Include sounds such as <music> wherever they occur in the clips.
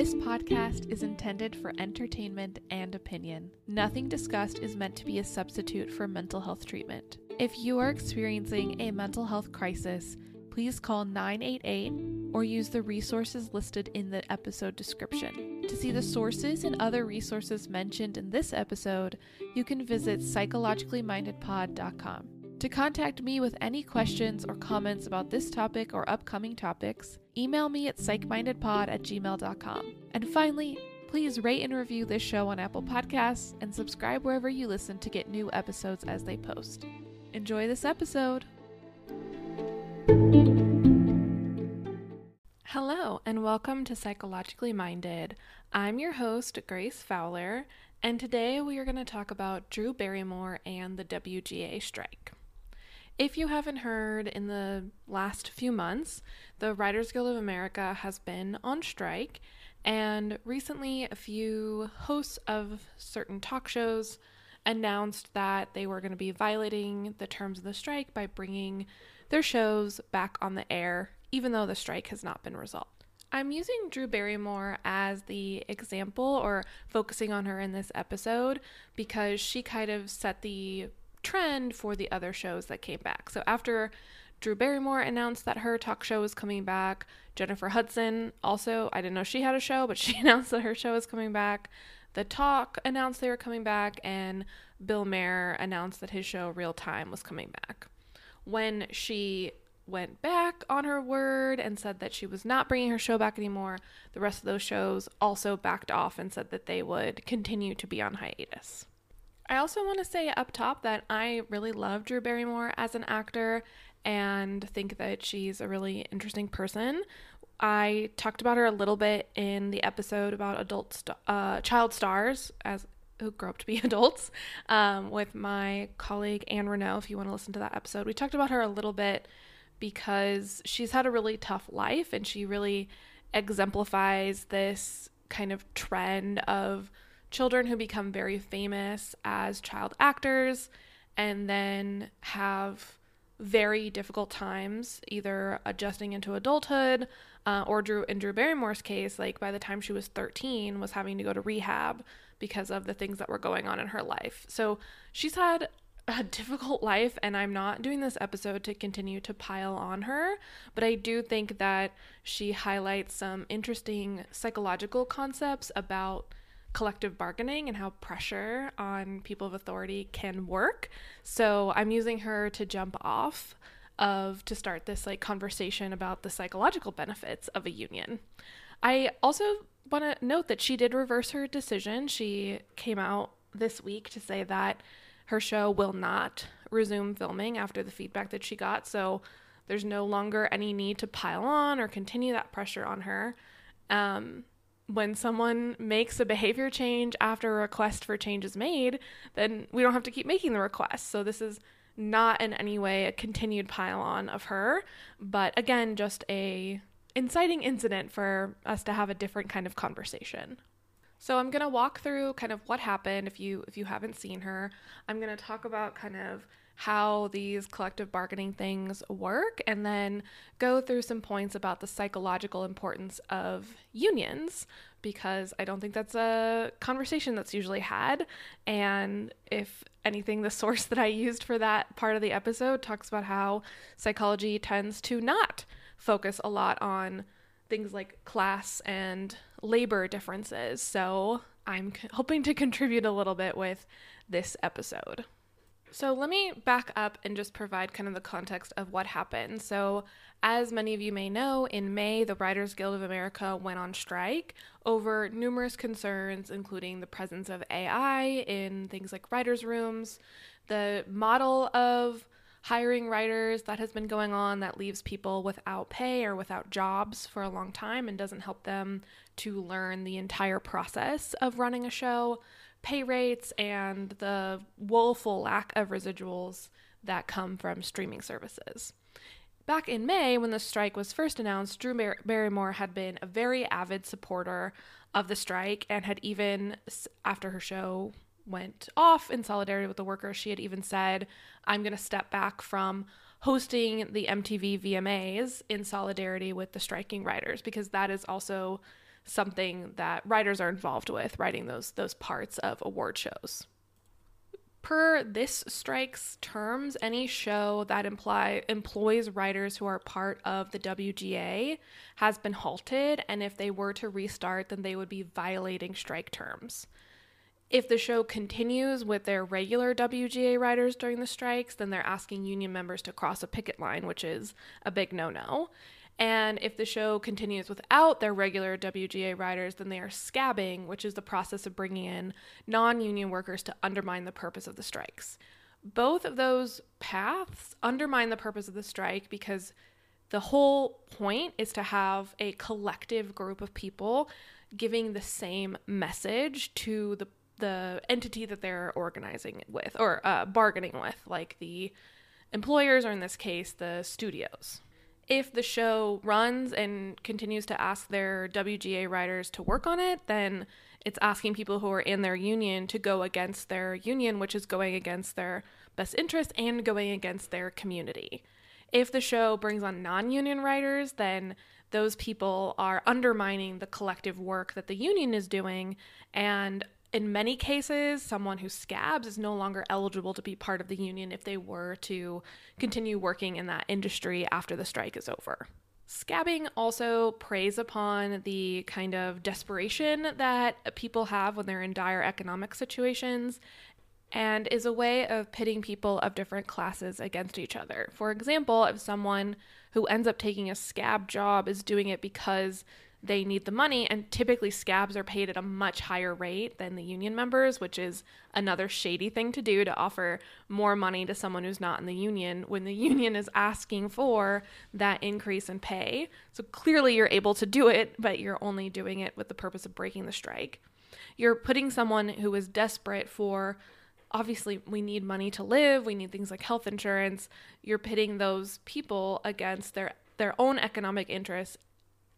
This podcast is intended for entertainment and opinion. Nothing discussed is meant to be a substitute for mental health treatment. If you are experiencing a mental health crisis, please call 988 or use the resources listed in the episode description. To see the sources and other resources mentioned in this episode, you can visit psychologicallymindedpod.com. To contact me with any questions or comments about this topic or upcoming topics, email me at psychmindedpod at gmail.com. And finally, please rate and review this show on Apple Podcasts and subscribe wherever you listen to get new episodes as they post. Enjoy this episode! Hello, and welcome to Psychologically Minded. I'm your host, Grace Fowler, and today we are going to talk about Drew Barrymore and the WGA strike. If you haven't heard, in the last few months, the Writers Guild of America has been on strike, and recently a few hosts of certain talk shows announced that they were going to be violating the terms of the strike by bringing their shows back on the air, even though the strike has not been resolved. I'm using Drew Barrymore as the example or focusing on her in this episode because she kind of set the trend for the other shows that came back. So after Drew Barrymore announced that her talk show was coming back, Jennifer Hudson also, I didn't know she had a show, but <laughs> she announced that her show was coming back. The Talk announced they were coming back, and Bill Maher announced that his show Real Time was coming back. When she went back on her word and said that she was not bringing her show back anymore, the rest of those shows also backed off and said that they would continue to be on hiatus. I also want to say up top that I really love Drew Barrymore as an actor and think that she's a really interesting person. I talked about her a little bit in the episode about adult st- uh, child stars as who grow up to be <laughs> adults um, with my colleague Anne Renault. If you want to listen to that episode, we talked about her a little bit because she's had a really tough life and she really exemplifies this kind of trend of children who become very famous as child actors and then have very difficult times either adjusting into adulthood uh, or Drew in Drew Barrymore's case like by the time she was 13 was having to go to rehab because of the things that were going on in her life. So she's had a <laughs> difficult life and I'm not doing this episode to continue to pile on her, but I do think that she highlights some interesting psychological concepts about collective bargaining and how pressure on people of authority can work. So I'm using her to jump off of to start this like conversation about the psychological benefits of a union. I also want to note that she did reverse her decision. She came out this week to say that her show will not resume filming after the feedback that she got. So there's no longer any need to pile on or continue that pressure on her. Um, when someone makes a behavior change after a request for change is made, then we don't have to keep making the request. So this is not in any way a continued pile on of her, but again, just a inciting incident for us to have a different kind of conversation. So I'm going to walk through kind of what happened if you if you haven't seen her. I'm going to talk about kind of how these collective bargaining things work and then go through some points about the psychological importance of unions because I don't think that's a conversation that's usually had. And if anything, the <laughs> source that I used for that part of the episode talks about how psychology tends to not focus a lot on things like class and labor differences. So I'm hoping to contribute a little bit with this episode. So, let me back up and just provide kind of the context of what happened. So, as many of you may know, in May, the Writers Guild of America went on strike over numerous concerns, including the presence of AI in things like writers' rooms, the model of hiring writers that has been going on that leaves people without pay or without jobs for a long time and doesn't help them to learn the entire process of running a show pay rates and the woeful lack of residuals that come from streaming services. Back in May, when the strike was first announced, Drew Bar- Barrymore had been a very avid supporter of the strike and had even, after her show went off in solidarity with the workers, she had even said, I'm going to step back from hosting the MTV VMAs in solidarity with the striking writers because that is also something that writers are involved with, writing those those parts of award shows. Per this strike's terms, any show that imply employs writers who are part of the WGA has been halted, and if they were to restart, then they would be violating strike terms. If the show continues with their regular WGA writers during the strikes, then they're asking union members to cross a picket line, which is a big no no. And if the show continues without their regular WGA riders, then they are scabbing, which is the process of bringing in non union workers to undermine the purpose of the strikes. Both of those paths undermine the purpose of the strike because the whole point is to have a collective group of people giving the same message to the the entity that they're organizing with or uh, bargaining with, like the employers, or in this case, the studios if the show runs and continues to ask their WGA writers to work on it, then it's asking people who are in their union to go against their union, which is going against their best interest and going against their community. If the show brings on non union writers, then those people are undermining the collective work that the union is doing and in many cases, someone who scabs is no longer eligible to be part of the union if they were to continue working in that industry after the strike is over. Scabbing also preys upon the kind of desperation that people have when they're in dire economic situations and is a way of pitting people of different classes against each other. For example, if someone who ends up taking a scab job is doing it because they need the money and typically scabs are paid at a much higher rate than the union members which is another shady thing to do to offer more money to someone who's not in the union when the <laughs> union is asking for that increase in pay. So clearly you're able to do it but you're only doing it with the purpose of breaking the strike. You're putting someone who is desperate for obviously we need money to live we need things like health insurance. You're pitting those people against their their own economic interests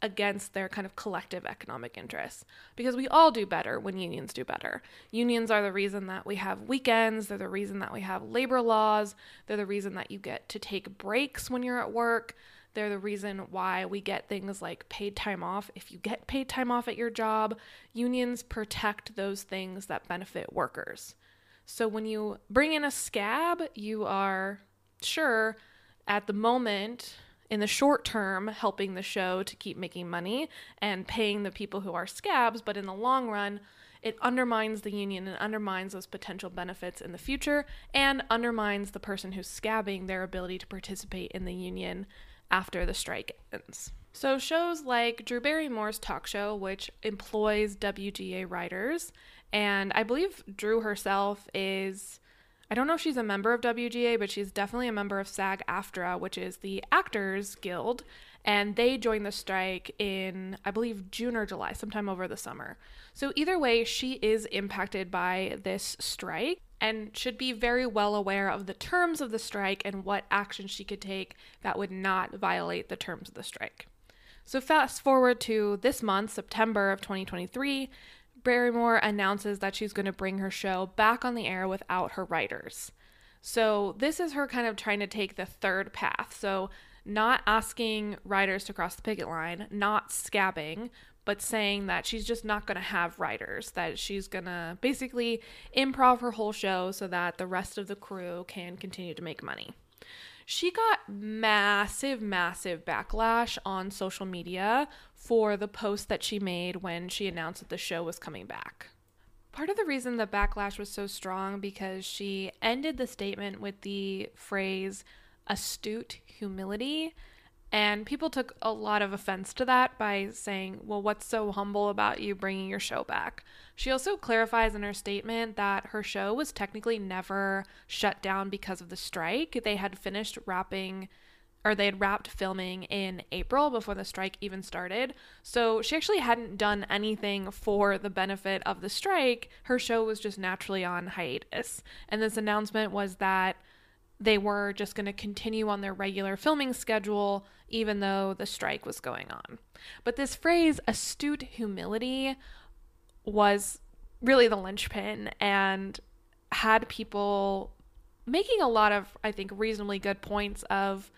against their kind of collective economic interests because we all do better when unions do better. Unions are the reason that we have weekends, they're the reason that we have labor laws, they're the reason that you get to take breaks when you're at work. They're the reason why we get things like paid time off. If you get paid time off at your job, unions protect those things that benefit workers. So when you bring in a scab, you are sure at the moment in the short term helping the show to keep making money and paying the people who are scabs, but in the long run, it undermines the union and undermines those potential benefits in the future and undermines the person who's scabbing their ability to participate in the union after the strike ends. So, shows like Drew Barrymore's talk show, which employs WGA writers, and I believe Drew herself is I don't know if she's a member of WGA, but she's definitely a member of SAG AFTRA, which is the Actors Guild. And they joined the strike in, I believe, June or July, sometime over the summer. So, either way, she is impacted by this strike and should be very well aware of the terms of the strike and what action she could take that would not violate the terms of the strike. So, fast forward to this month, September of 2023. Barrymore announces that she's going to bring her show back on the air without her writers. So, this is her kind of trying to take the third path. So, not asking writers to cross the picket line, not scabbing, but saying that she's just not going to have writers, that she's going to basically improv her whole show so that the rest of the crew can continue to make money she got massive, massive backlash on social media for the post that she made when she announced that the show was coming back. Part of the reason the backlash was so strong because she ended the statement with the phrase astute humility and people took a lot of offense to that by saying, well, what's so humble about you bringing your show back? She also clarifies in her statement that her show was technically never shut down because of the strike. They had finished wrapping or they had wrapped filming in April before the strike even started. So she actually hadn't done anything for the benefit of the strike. Her show was just naturally on hiatus. And this announcement was that they were just going to continue on their regular filming schedule, even though the strike was going on. But this phrase, astute humility, was really the linchpin and had people making a lot of, I think, reasonably good points of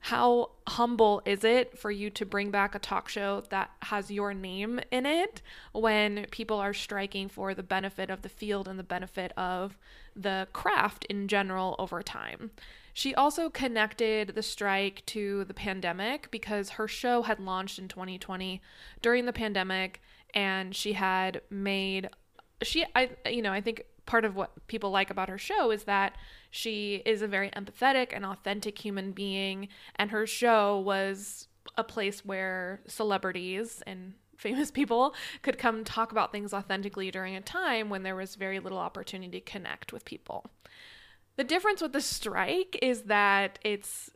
how humble is it for you to bring back a talk show that has your name in it when people are striking for the benefit of the field and the benefit of the craft in general over time? She also connected the strike to the pandemic because her show had launched in 2020 during the pandemic and she had made she I you know, I think part of what people like about her show is that she is a very empathetic and authentic human being, and her show was a place where celebrities and famous people could come talk about things authentically during a time when there was very little opportunity to connect with people. The difference with the strike is that it's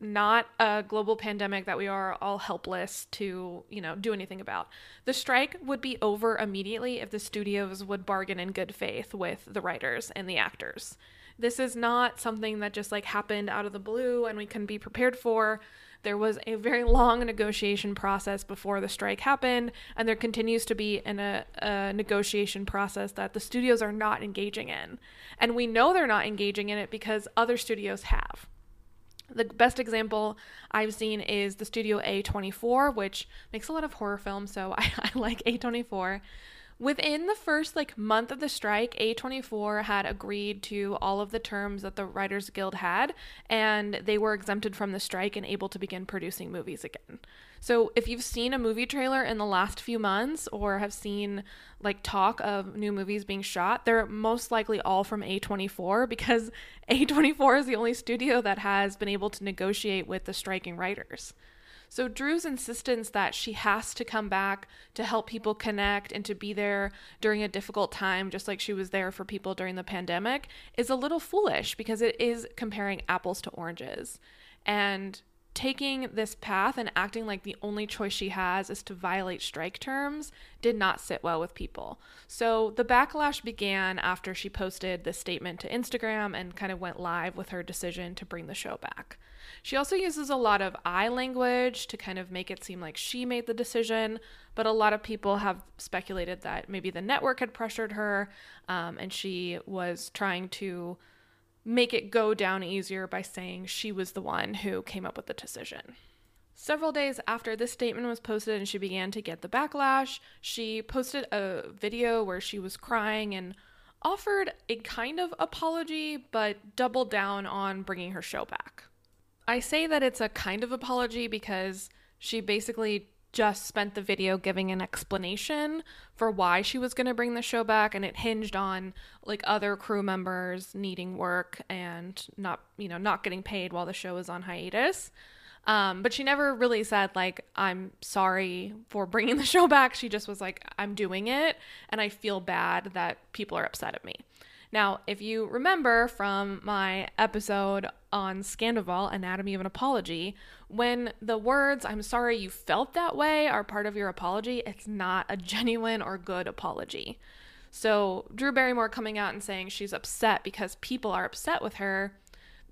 not a global pandemic that we are all helpless to, you know, do anything about. The strike would be over immediately if the studios would bargain in good faith with the writers and the actors. This is not something that just like happened out of the blue and we can be prepared for. There was a very long negotiation process before the strike happened, and there continues to be a, a negotiation process that the studios are not engaging in. And we know they're not engaging in it because other studios have. The best example I've seen is the studio A24, which makes a lot of horror films, so <laughs> I, I like A24. Within the first like month of the strike, A24 had agreed to all of the terms that the Writers Guild had, and they were exempted from the strike and able to begin producing movies again. So if you've seen a movie trailer in the last few months or have seen like talk of new movies being shot, they're most likely all from A24 <laughs> because A24 is the only studio that has been able to negotiate with the striking writers. So Drew's insistence that she has to come back to help people connect and to be there during a difficult time, just like she was there for people during the pandemic, is a little foolish because it is comparing apples to oranges. And taking this path and acting like the only choice she has is to violate strike terms did not sit well with people. So the backlash began after she posted this statement to Instagram and kind of went live with her decision to bring the show back. She also uses a lot of I language to kind of make it seem like she made the decision, but a lot of people have speculated that maybe the network had pressured her um, and she was trying to make it go down easier by saying she was the one who came up with the decision. Several days after this statement was posted and she began to get the backlash, she posted a video where she was crying and offered a kind of apology, but doubled down on bringing her show back. I say that it's a kind of apology because she basically just spent the video giving an explanation for why she was going to bring the show back and it hinged on like other crew members needing work and not you know not getting paid while the show was on hiatus. Um, but she never really said like i'm sorry for bringing the show back. She just was like i'm doing it and i feel bad that people are upset at me. Now, if you remember from my episode on Scandoval, Anatomy of an Apology, when the words, I'm sorry you felt that way, are part of your apology, it's not a genuine or good apology. So, Drew Barrymore coming out and saying she's upset because people are upset with her.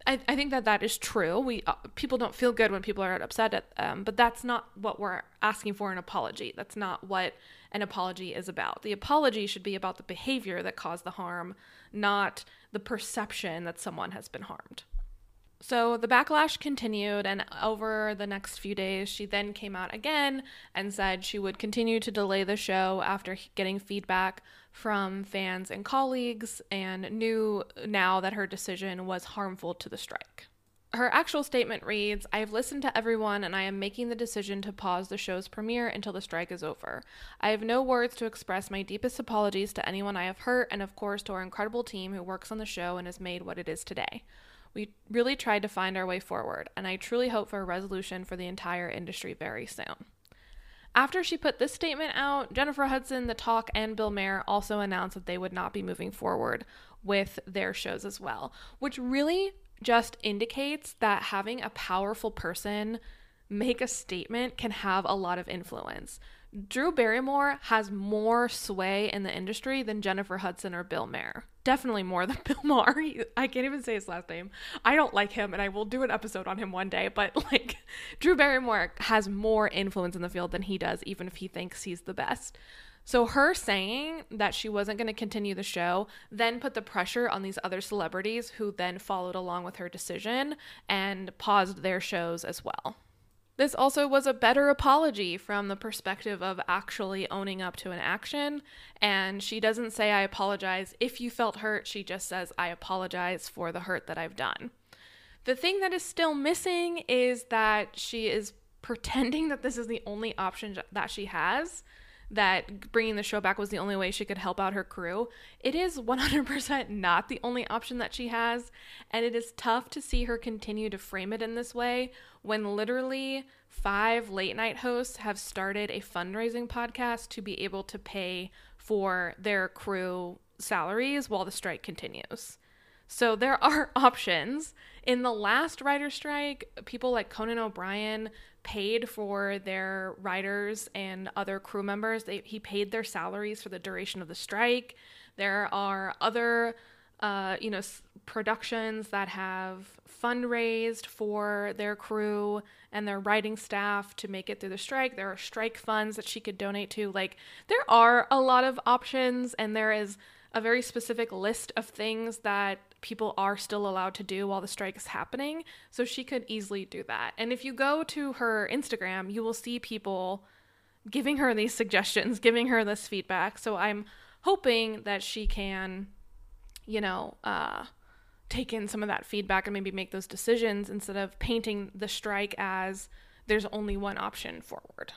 I, I think that that is true. We uh, people don't feel good when people are upset at them, but that's not what we're asking for an apology. That's not what an apology is about. The apology should be about the behavior that caused the harm, not the perception that someone has been harmed. So the backlash continued, and over the next few days, she then came out again and said she would continue to delay the show after getting feedback from fans and colleagues and knew now that her decision was harmful to the strike. Her actual statement reads I have listened to everyone and I am making the decision to pause the show's premiere until the strike is over. I have no words to express my deepest apologies to anyone I have hurt and, of course, to our incredible team who works on the show and has made what it is today. We really tried to find our way forward, and I truly hope for a resolution for the entire industry very soon. After she put this statement out, Jennifer Hudson, The Talk, and Bill Maher also announced that they would not be moving forward with their shows as well, which really just indicates that having a powerful person make a statement can have a lot of influence. Drew Barrymore has more sway in the industry than Jennifer Hudson or Bill Maher. Definitely more than <laughs> Bill Maher. I can't even say his last name. I don't like him, and I will do an episode on him one day. But <laughs> like, Drew Barrymore has more influence in the field than he does, even if he thinks he's the best. So, her saying that she wasn't going to continue the show then put the pressure on these other celebrities who then followed along with her decision and paused their shows as well. This also was a better apology from the perspective of actually owning up to an action. And she doesn't say, I apologize if you felt hurt. She just says, I apologize for the hurt that I've done. The thing that is still missing is that she is pretending that this is the only option that she has that bringing the show back was the only way she could help out her crew. It is 100% not the only option that she has, and it is tough to see her continue to frame it in this way when literally five late night hosts have started a fundraising podcast to be able to pay for their crew salaries while the strike continues. So there <laughs> are options. In the last writer strike, people like Conan O'Brien paid for their writers and other crew members. They, he paid their salaries for the duration of the strike. There are other, uh, you know, productions that have fundraised for their crew and their writing staff to make it through the strike. There are strike funds that she could donate to. Like, there are a lot of options, and there is a very specific list of things that people are still allowed to do while the strike is happening. So she could easily do that. And if you go to her Instagram, you will see people giving her these suggestions, <laughs> giving her this feedback. So I'm hoping that she can, you know, uh, take in some of that feedback and maybe make those decisions instead of painting the strike as there's only one option forward.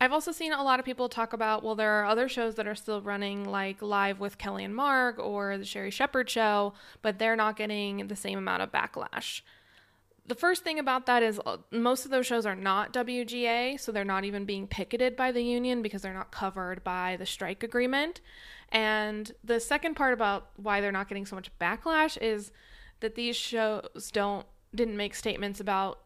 I've also seen a lot of people talk about, well, there are other shows that are still running, like Live with Kelly and Mark or The Sherri Shepherd Show, but they're not getting the same amount of backlash. The first thing about that is uh, most of those shows are not WGA, so they're not even being picketed by the union because they're not covered by the strike agreement. And the second part about why they're not getting so much backlash is that these shows don't didn't make statements about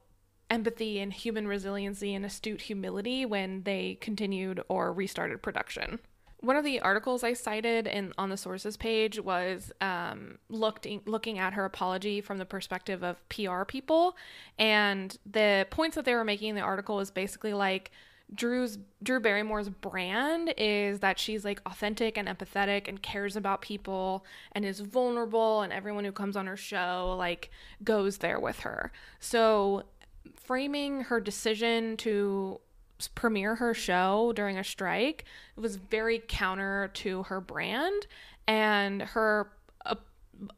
empathy and human resiliency and astute humility when they continued or restarted production. One of the articles I cited in on the sources page was um, looked looking at her apology from the perspective of PR people, and the points that they were making in the article was basically like Drew's Drew Barrymore's brand is that she's like authentic and empathetic and cares about people and is vulnerable and everyone who comes on her show like goes there with her. So framing her decision to premiere her show during a strike was very counter to her brand and her uh,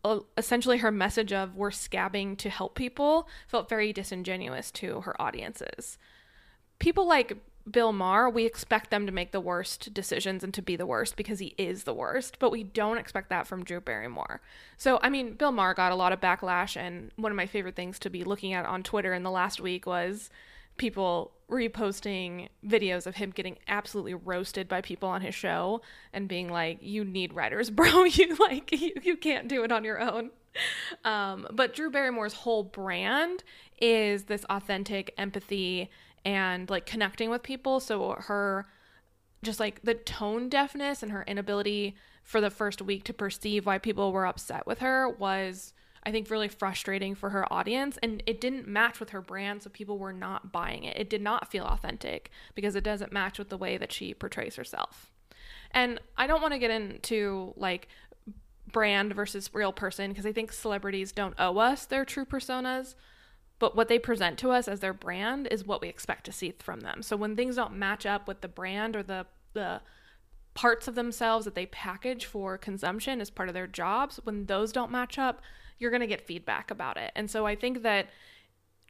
uh, essentially her message of we're scabbing to help people felt very disingenuous to her audiences. People like Bill Maher, we expect them to make the worst decisions and to be the worst because he is the worst, but we don't expect that from Drew Barrymore. So, I mean, Bill Maher got a lot of backlash, and one of my favorite things to be looking at on Twitter in the last week was people reposting videos of him getting absolutely roasted by people on his show and being like, "You need writers, <laughs> bro. you like you, you can't do it on your own." Um, but Drew Barrymore's whole brand is this authentic empathy and like connecting with people. So her just like the tone deafness and her inability for the first week to perceive why people were upset with her was I think really frustrating for her audience and it didn't match with her brand so people were not buying it. It did not feel authentic because it doesn't match with the way that she portrays herself. And I don't want to get into like brand versus real person because I think celebrities don't owe us their true personas but what they present to us as their brand is what we expect to see from them. So when things don't match up with the brand or the the parts of themselves that they package for consumption as part of their jobs, when those don't match up, you're going to get feedback about it. And so I think that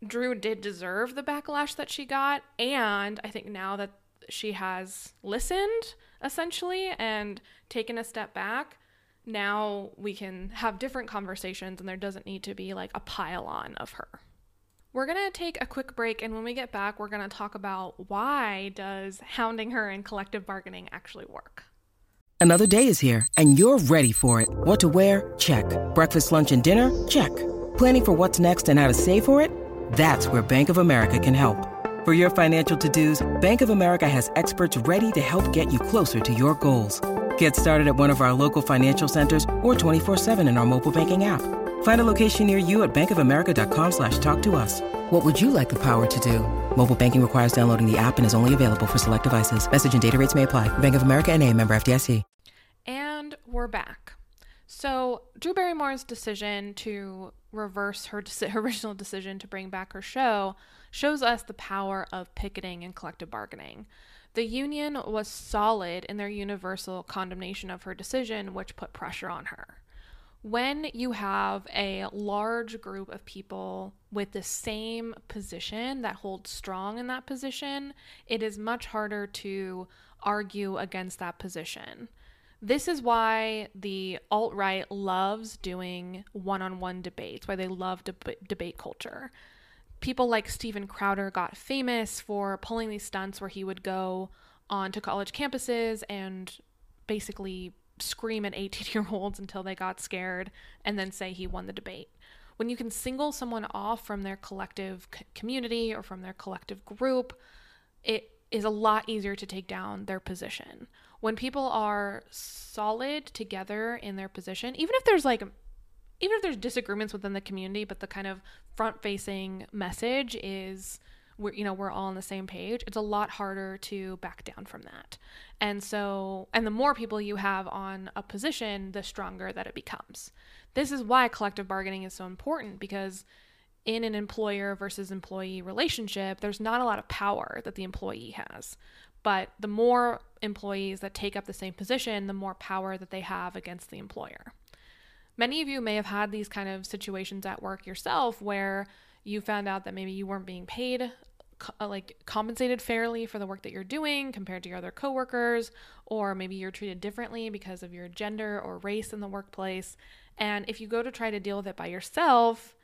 Drew did deserve the backlash that she got and I think now that she has listened essentially and taken a step back, now we can have different conversations and there doesn't need to be like a pile on of her. We're going to take a quick break and when we get back, we're going to talk about why does hounding her in collective bargaining actually work. Another day is here and you're ready for it. What to wear? Check. Breakfast, lunch and dinner? Check. Planning for what's next and how to save for it? That's where Bank of America can help. For your financial to-dos, Bank of America has experts ready to help get you closer to your goals. Get started at one of our local financial centers or 24-7 in our mobile banking app. Find a location near you at bankofamerica.com slash talk to us. What would you like the power to do? Mobile banking requires downloading the app and is only available for select devices. Message and data rates may apply. Bank of America and a member FDIC. And we're back. So, Drew Barrymore's decision to reverse her, deci- <laughs> her original decision to bring back her show shows us the power of picketing and collective bargaining. The union was solid in their universal condemnation of her decision, which put pressure on her. When you have a large group of people with the same position that holds strong in that position, it is much harder to argue against that position. This is why the alt right loves doing one on one debates, why they love deb- debate culture. People like Steven Crowder got famous for pulling these stunts where he would go onto college campuses and basically scream at 18 year olds until they got scared and then say he won the debate. When you can single someone off from their collective community or from their collective group, it is a lot easier to take down their position. When people are solid together in their position, even if there's like even if there's disagreements within the community, but the kind of front facing message is we're you know we're all on the same page it's a lot harder to back down from that. And so and the more people you have on a position the stronger that it becomes. This is why collective bargaining is so important because in an employer versus employee relationship there's not a lot of power that the employee has. But the more employees that take up the same position the more power that they have against the employer. Many of you may have had these kind of situations at work yourself where you found out that maybe you weren't being paid uh, like compensated fairly for the work that you're doing compared to your other coworkers or maybe you're treated differently because of your gender or race in the workplace. And if you go to try to deal with it by yourself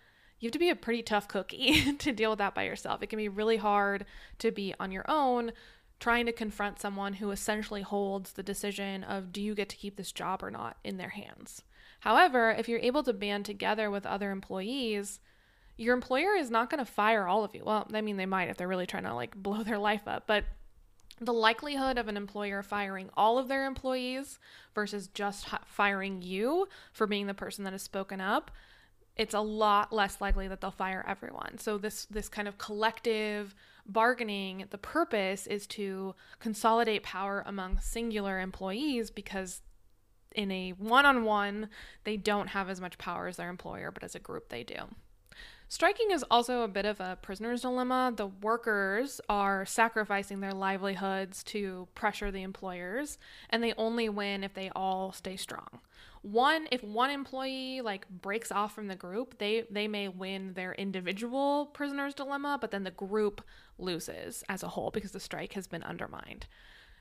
you have to be a pretty tough cookie <laughs> to deal with that by yourself. It can be really hard to be on your own trying to confront someone who essentially holds the decision of do you get to keep this job or not in their hands. However if you're able to band together with other employees your employer is not going to fire all of you. Well, I mean, they might if they're really trying to like blow their life up, but the likelihood of an employer firing all of their employees versus just firing you for being the person that has spoken up it's a lot less likely that they'll fire everyone. So this this kind of collective bargaining, the purpose is to consolidate power among singular employees because in a one-on-one, they don't have as much power as their employer, but as a group they do. Striking is also a bit of a prisoner's dilemma. The workers are sacrificing their livelihoods to pressure the employers, and they only win if they all stay strong. One, if one employee like breaks off from the group, they they may win their individual prisoner's dilemma, but then the group loses as a whole because the strike has been undermined.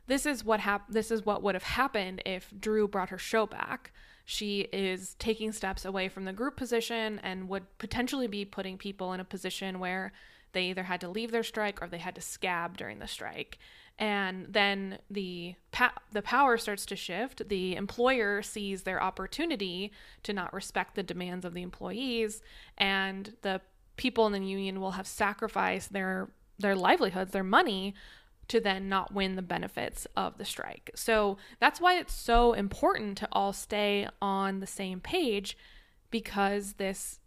This is what hap- this is what would have happened if Drew brought her show back she is taking steps away from the group position and would potentially be putting people in a position where they either had to leave their strike or they had to scab during the strike. And then the pa- the power starts to shift. The employer sees their opportunity to not respect the demands of the employees, and the people in the union will have sacrificed their their livelihoods, their money to then not win the benefits of the strike. So that's why it's so important to all stay on the same page because this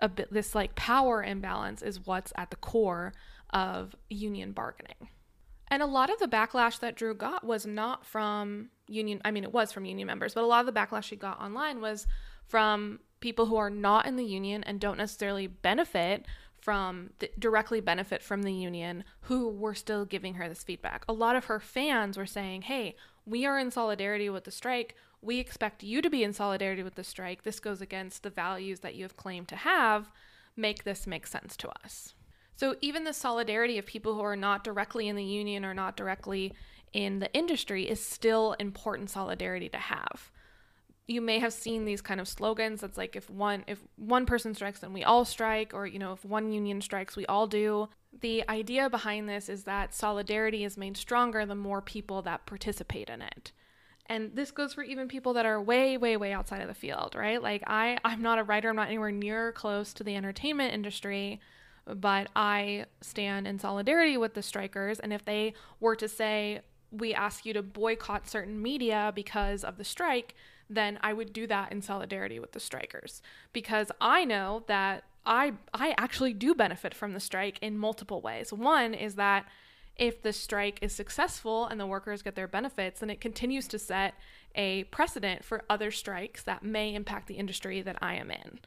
a bit this like power imbalance is what's at the core of union bargaining. And a lot of the backlash that Drew got was not from union I mean it was from union members, but a lot of the backlash she got online was from people who are not in the union and don't necessarily benefit from directly benefit from the union who were still giving her this feedback. A lot of her fans were saying, "Hey, we are in solidarity with the strike. We expect you to be in solidarity with the strike. This goes against the values that you have claimed to have. Make this make sense to us." So even the solidarity of people who are not directly in the union or not directly in the industry is still important solidarity to have you may have seen these kind of slogans that's like if one if one person strikes then we all strike or you know if one union strikes we all do. The idea behind this is that solidarity is made stronger the more people that participate in it. And this goes for even people that are way way way outside of the field right? Like i i'm not a writer i'm not anywhere near close to the entertainment industry but i stand in solidarity with the strikers. And if they were to say we ask you to boycott certain media because of the strike then I would do that in solidarity with the strikers because I know that I I actually do benefit from the strike in multiple ways. One is that if the strike is successful and the workers get their benefits, then it continues to set a precedent for other strikes that may impact the industry that I am in.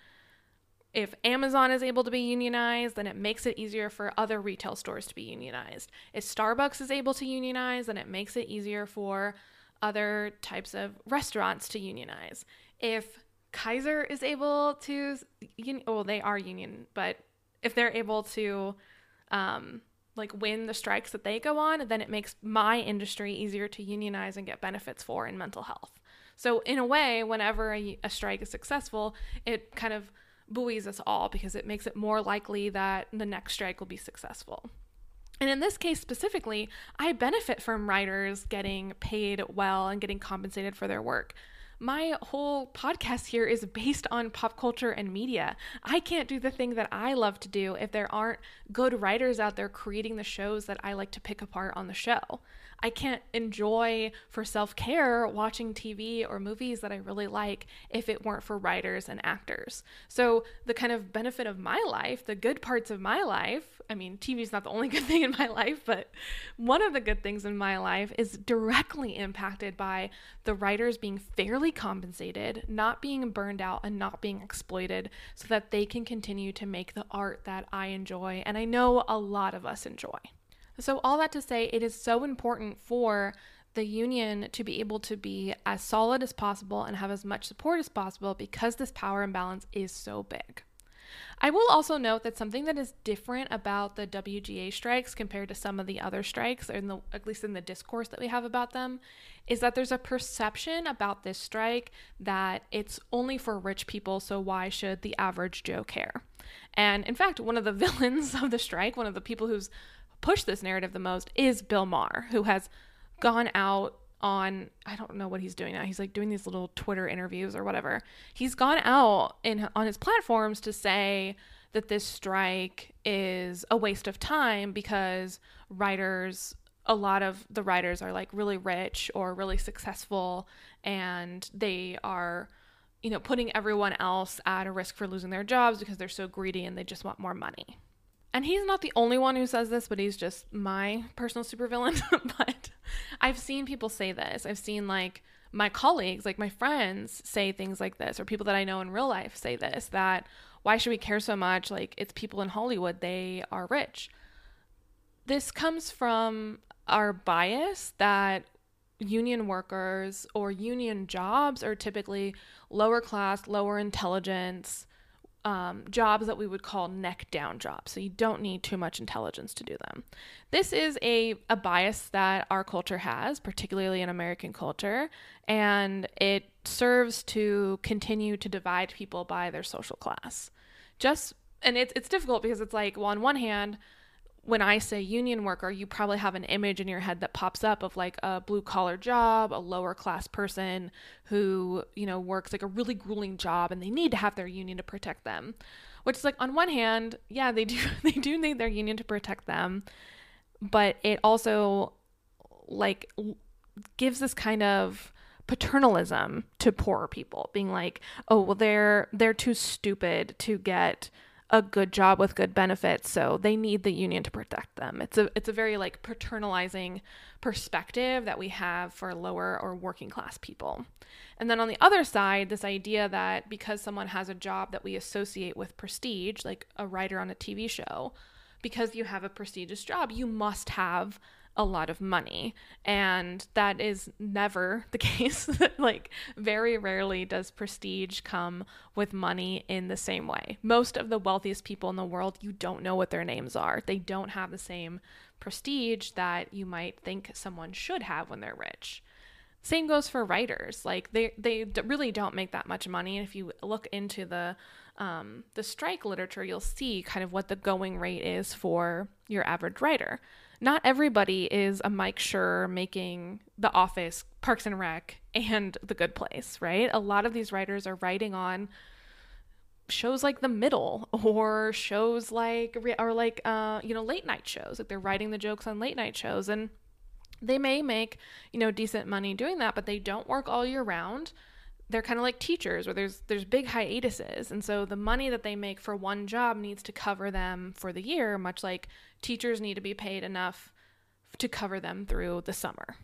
If Amazon is able to be unionized, then it makes it easier for other retail stores to be unionized. If Starbucks is able to unionize, then it makes it easier for other types of restaurants to unionize. If Kaiser is able to, well, they are union, but if they're able to um, like win the strikes that they go on, then it makes my industry easier to unionize and get benefits for in mental health. So in a way, whenever a, a strike is successful, it kind of buoys us all because it makes it more likely that the next strike will be successful. And in this case specifically, I benefit from writers getting paid well and getting compensated for their work my whole podcast here is based on pop culture and media. I can't do the thing that I love to do if there aren't good writers out there creating the shows that I like to pick apart on the show. I can't enjoy for self care watching TV or movies that I really like if it weren't for writers and actors. So, the kind of benefit of my life, the good parts of my life, I mean, TV is not the only <laughs> good thing in my life, but one of the good things in my life is directly impacted by the writers being fairly compensated, not being burned out, and not being exploited so that they can continue to make the art that I enjoy and I know a lot of us enjoy. So, all that to say, it is so important for the union to be able to be as solid as possible and have as much support as possible because this power imbalance is so big. I will also note that something that is different about the WGA strikes compared to some of the other strikes, in the, at least in the discourse that we have about them, is that there's a perception about this strike that it's only for rich people, so why should the average Joe care? And in fact, one of the <laughs> villains of the strike, one of the people who's pushed this narrative the most is Bill Maher, who has gone out on I don't know what he's doing now. He's like doing these little Twitter interviews or whatever. He's gone out in on his platforms to say that this strike is a waste of time because writers a lot of the writers are like really rich or really successful and they are you know putting everyone else at a risk for losing their jobs because they're so greedy and they just want more money. And he's not the only one who says this, but he's just my personal supervillain. <laughs> but I've seen people say this. I've seen like my colleagues, like my friends, say things like this, or people that I know in real life say this that why should we care so much? Like it's people in Hollywood, they are rich. This comes from our bias that union workers or union jobs are typically lower class, lower intelligence, um, jobs that we would call neck down jobs. So you don't need too much intelligence to do them. This is a, a bias that our culture has, particularly in American culture, and it serves to continue to divide people by their social class. Just and it's it's difficult because it's like, well, on one hand, when I say union worker, you probably have an image in your head that pops up of like a blue collar job, a lower class person who, you know, works like a really grueling job and they need to have their union to protect them. Which is like on one hand, yeah, they do <laughs> they do need their union to protect them, but it also like gives this kind of paternalism to poorer people, being like, "Oh, well they're they're too stupid to get a good job with good benefits so they need the union to protect them. It's a it's a very like paternalizing perspective that we have for lower or working class people. And then on the other side this idea that because someone has a job that we associate with prestige like a writer on a TV show because you have a prestigious job you must have a lot of money. And that is never <laughs> the case. <laughs> like, very rarely does prestige come with money in the same way. Most of the wealthiest people in the world, you don't know what their names are. They don't have the same prestige that you might think someone should have when they're rich. Same goes for writers. Like they they really don't make that much money. And if you look into the um, the strike literature, you'll see kind of what the going rate is for your average writer not everybody is a Mike Schur making The Office, Parks and Rec, and The Good Place, right? A lot of these writers are writing on shows like The Middle or shows like or like uh you know late night shows like they're writing the jokes on late night shows and they may make you know decent money doing that but they don't work all year round they're kind of like teachers where there's there's big hiatuses. And so the money that they make for one job needs to cover them for the year much like teachers need to be paid enough to cover them through the summer.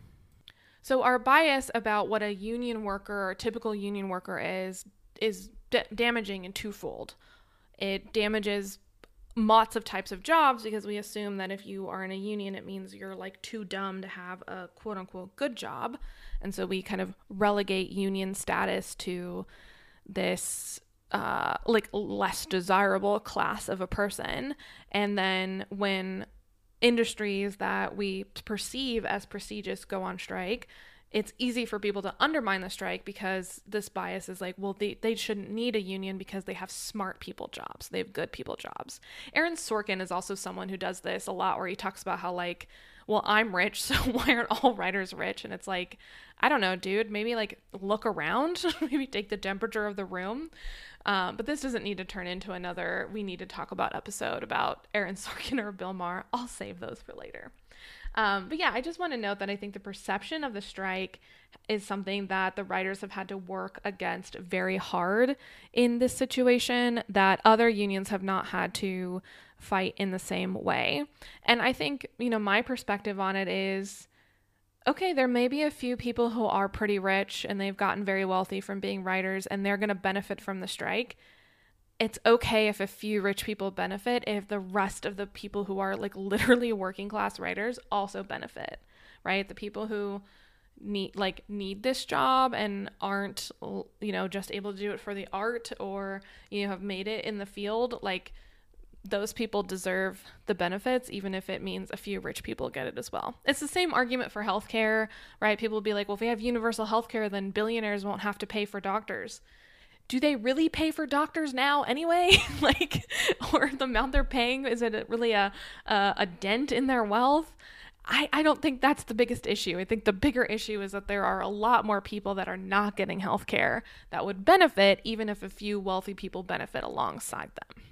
So our bias about what a union worker or typical union worker is is d- damaging in twofold. It damages lots of types of jobs because we assume that if you are in a union, it means you're like too dumb to have a quote unquote good job. And so we kind of relegate union status to this uh, like less desirable class of a person. And then when industries that we perceive as prestigious go on strike, it's easy for people to undermine the strike because this bias is like, well, they, they shouldn't need a union because they have smart people jobs. They have good people jobs. Aaron Sorkin is also someone who does this a lot where he talks about how, like, well, I'm rich, <laughs> so why aren't all writers rich? And it's like, I don't know, dude, maybe like look around, <laughs> maybe take the temperature of the room. Um, but this doesn't need to turn into another we need to talk about episode about Aaron <laughs> Sorkin or Bill Maher. I'll save those for later. Um, but yeah, I just want to note that I think the perception of the strike is something that the writers have had to work against very hard in this situation that other unions have not had to fight in the same way. And I think, you know, my perspective on it is okay, there may be a few people who are pretty rich and they've gotten very wealthy from being writers and they're going to benefit from the strike it's okay if a few rich people benefit if the rest of the people who are like literally working class writers also benefit right the people who need like need this job and aren't you know just able to do it for the art or you know have made it in the field like those people deserve the benefits even if it means a few rich people get it as well. It's the same argument for healthcare, right? People will be like, "Well, if we have universal healthcare, then billionaires won't have to pay for doctors." Do they really pay for doctors now anyway? <laughs> like, or the amount they're paying, is it really a, a, a dent in their wealth? I, I don't think that's the biggest issue. I think the bigger issue is that there are a lot more people that are not getting health care that would benefit, even if a few wealthy people benefit alongside them.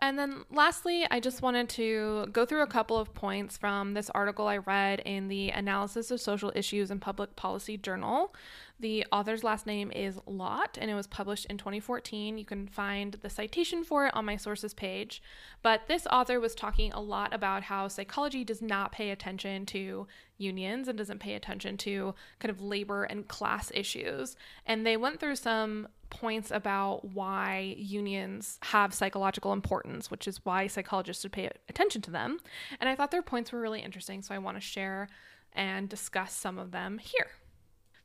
And then lastly, I just wanted to go through a couple of points from this article I read in the Analysis of Social Issues in Public Policy Journal. The author's last name is Lott, and it was published in 2014. You can find the citation for it on my sources page. But this author was talking a lot about how psychology does not pay attention to unions and doesn't pay attention to kind of labor and class issues. And they went through some points about why unions have psychological importance, which is why psychologists should pay attention to them. And I thought their points were really interesting, so I want to share and discuss some of them here.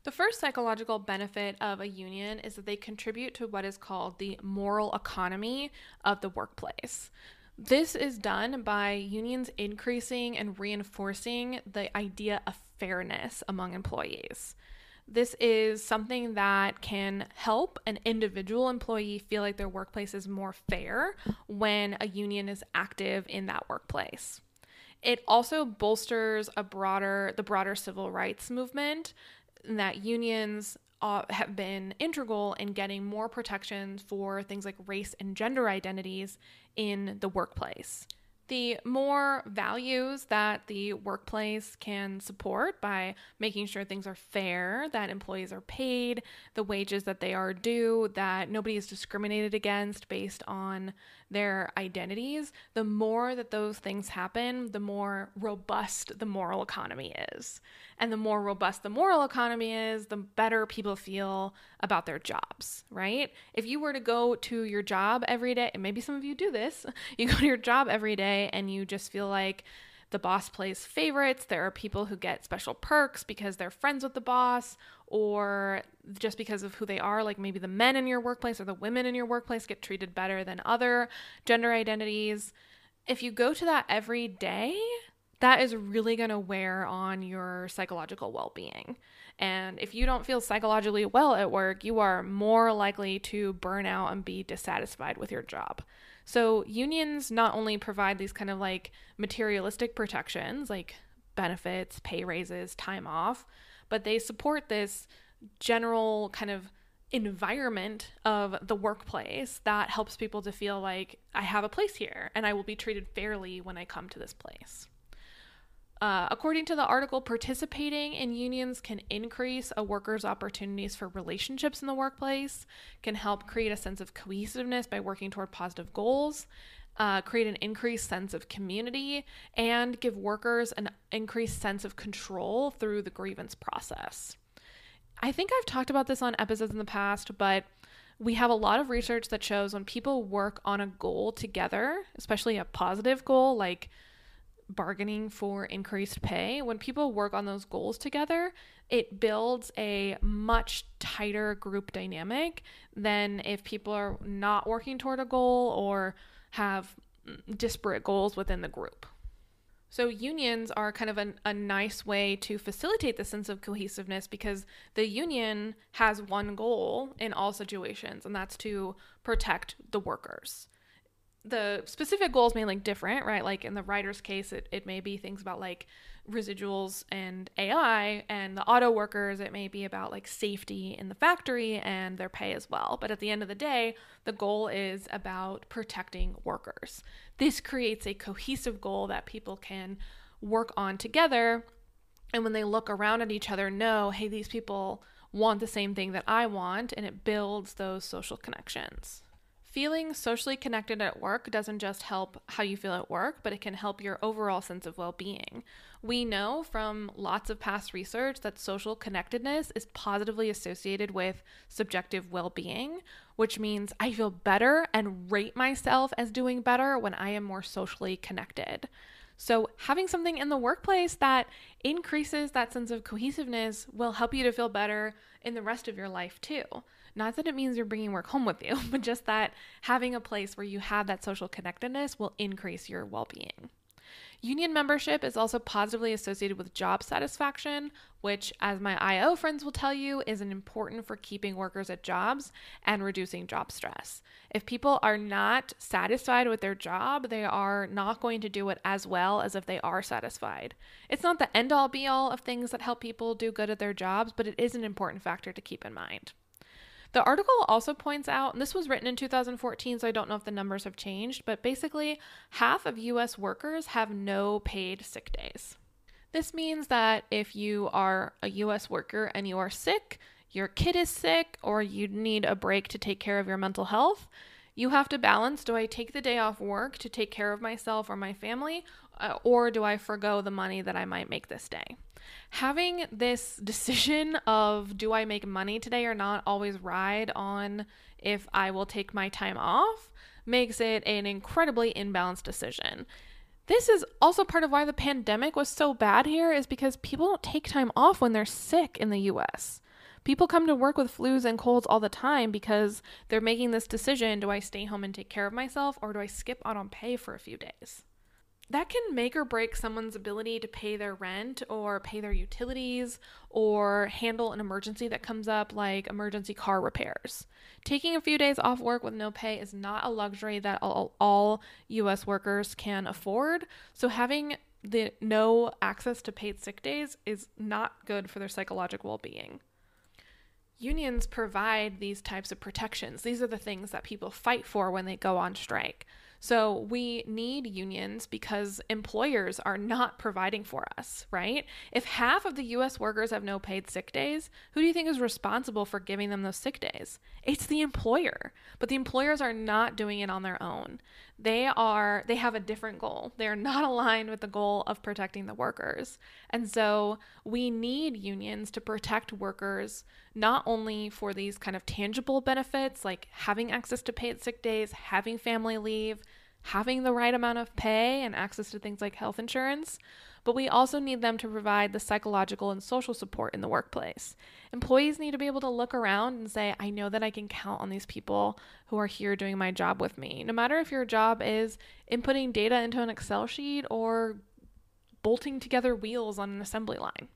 The first psychological benefit of a union is that they contribute to what is called the moral economy of the workplace. This is done by unions increasing and reinforcing the idea of fairness among employees. This is something that can help an individual employee feel like their workplace is more fair when a union is active in that workplace. It also bolsters a broader the broader civil rights movement that unions uh, have been integral in getting more protections for things like race and gender identities in the workplace. The more values that the workplace can support by making sure things are fair, that employees are paid the wages that they are due, that nobody is discriminated against based on their identities, the more that those things happen, the more robust the moral economy is. And the more robust the moral economy is, the better people feel about their jobs, right? If you were to go to your job every day, and maybe some of you do this, <laughs> you go to your job every day and you just feel like, the boss plays favorites. There are people who get special perks because they're friends with the boss or just because of who they are. Like maybe the men in your workplace or the women in your workplace get treated better than other gender identities. If you go to that every day, that is really going to wear on your psychological well being. And if you don't feel psychologically well at work, you are more likely to burn out and be dissatisfied with your job. So, unions not only provide these kind of like materialistic protections, like benefits, pay raises, time off, but they support this general kind of environment of the workplace that helps people to feel like I have a place here and I will be treated fairly when I come to this place. Uh, according to the article, participating in unions can increase a worker's opportunities for relationships in the workplace, can help create a sense of cohesiveness by working toward positive goals, uh, create an increased sense of community, and give workers an increased sense of control through the grievance process. I think I've talked about this on episodes in the past, but we have a lot of research that shows when people work on a goal together, especially a positive goal like bargaining for increased pay, when people work on those goals together, it builds a much tighter group dynamic than if people are not working toward a goal or have mm, disparate goals within the group. So, unions are kind of an, a nice way to facilitate the sense of cohesiveness because the union has one goal in all situations, and that's to protect the workers the specific goals may look different, right? Like in the writer's case, it, it may be things about like residuals and AI, and the auto workers, it may be about like safety in the factory and their pay as well. But at the end of the day, the goal is about protecting workers. This creates a cohesive goal that people can work on together. And when they look around at each other, know, hey, these people want the same thing that I want, and it builds those social connections. Feeling socially connected at work doesn't just help how you feel at work, but it can help your overall sense of well being. We know from lots of past research that social connectedness is positively associated with subjective well being, which means I feel better and rate myself as doing better when I am more socially connected. So, having something in the workplace that increases that sense of cohesiveness will help you to feel better in the rest of your life too. Not that it means you're bringing work home with you, <laughs> but just that having a place where you have that social connectedness will increase your well being. Union membership is also positively associated with job satisfaction, which, as my IO friends will tell you, is an important for keeping workers at jobs and reducing job stress. If people are not satisfied with their job, they are not going to do it as well as if they are satisfied. It's not the end all be all of things that help people do good at their jobs, but it is an important factor to keep in mind. The article also points out, and this was written in 2014, so I don't know if the numbers have changed, but basically, half of US workers have no paid sick days. This means that if you are a US worker and you are sick, your kid is sick, or you need a break to take care of your mental health, you have to balance do I take the day off work to take care of myself or my family, uh, or do I forego the money that I might make this day? Having this <laughs> decision of do I make money today or not always ride on if I will take my time off makes it an incredibly imbalanced decision. This is also part of why the pandemic was so bad here is because people don't take time off when they're sick in the US. People come to work with flus and colds all the time because they're making this decision do I stay home and take care of myself or do I skip out on pay for a few days? That can make or break someone's ability to pay their rent or pay their utilities or handle an emergency that comes up like emergency car repairs. Taking a few days off work with no pay is not a luxury that all, all US workers can afford. So having the no access to paid sick days is not good for their psychological well-being. Unions provide these types of protections. These are the things that people fight for when they go on strike. So we need unions because employers are not providing for us, right? If half of the US workers have no paid sick days, who do you think is responsible for giving them those sick days? It's the employer. But the employers are not doing it on their own. They are they have a different goal. They are not <laughs> aligned with the goal of protecting the workers. And so we need unions to protect workers not only for these kind of tangible benefits like having access to paid sick days, having family leave, having the right amount of pay and access to things like health insurance, but we also need them to provide the psychological and social support in the workplace. Employees need to be able to look around and say, I know that I can count on these people who are here doing my job with me. No matter if your job is inputting data into an Excel sheet or bolting together wheels on an assembly line.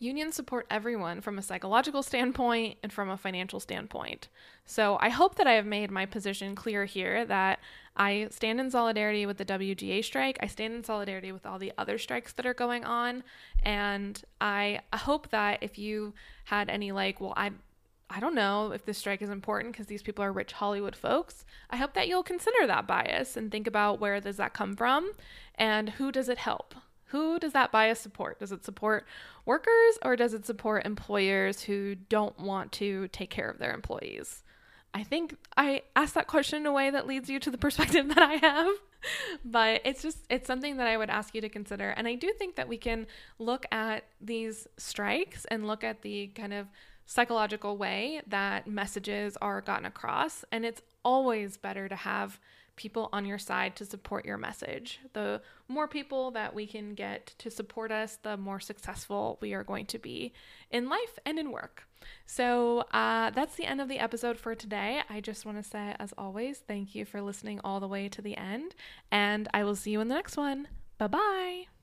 Unions support everyone from a psychological standpoint and from a financial standpoint. So I hope that I have made my position clear here that I stand in solidarity with the WGA strike. I stand in solidarity with all the other strikes that are going on. And I hope that if you had any, like, well, I, I don't know if this strike is important because these people are rich Hollywood folks. I hope that you'll consider that bias and think about where does that come from and who does it help? Who does that bias support? Does it support workers or does it support employers who don't want to take care of their employees? I think I asked that question in a way that leads you to the <laughs> perspective that I have. But it's just, it's something that I would ask you to consider. And I do think that we can look at these strikes and look at the kind of psychological way that messages are gotten across. And it's always better to have people on your side to support your message. The more people that we can get to support us, the more successful we are going to be in life and in work. So uh, that's the end of the episode for today. I just want to say, as always, thank you for listening all the way to the end, and I will see you in the next one. Bye bye.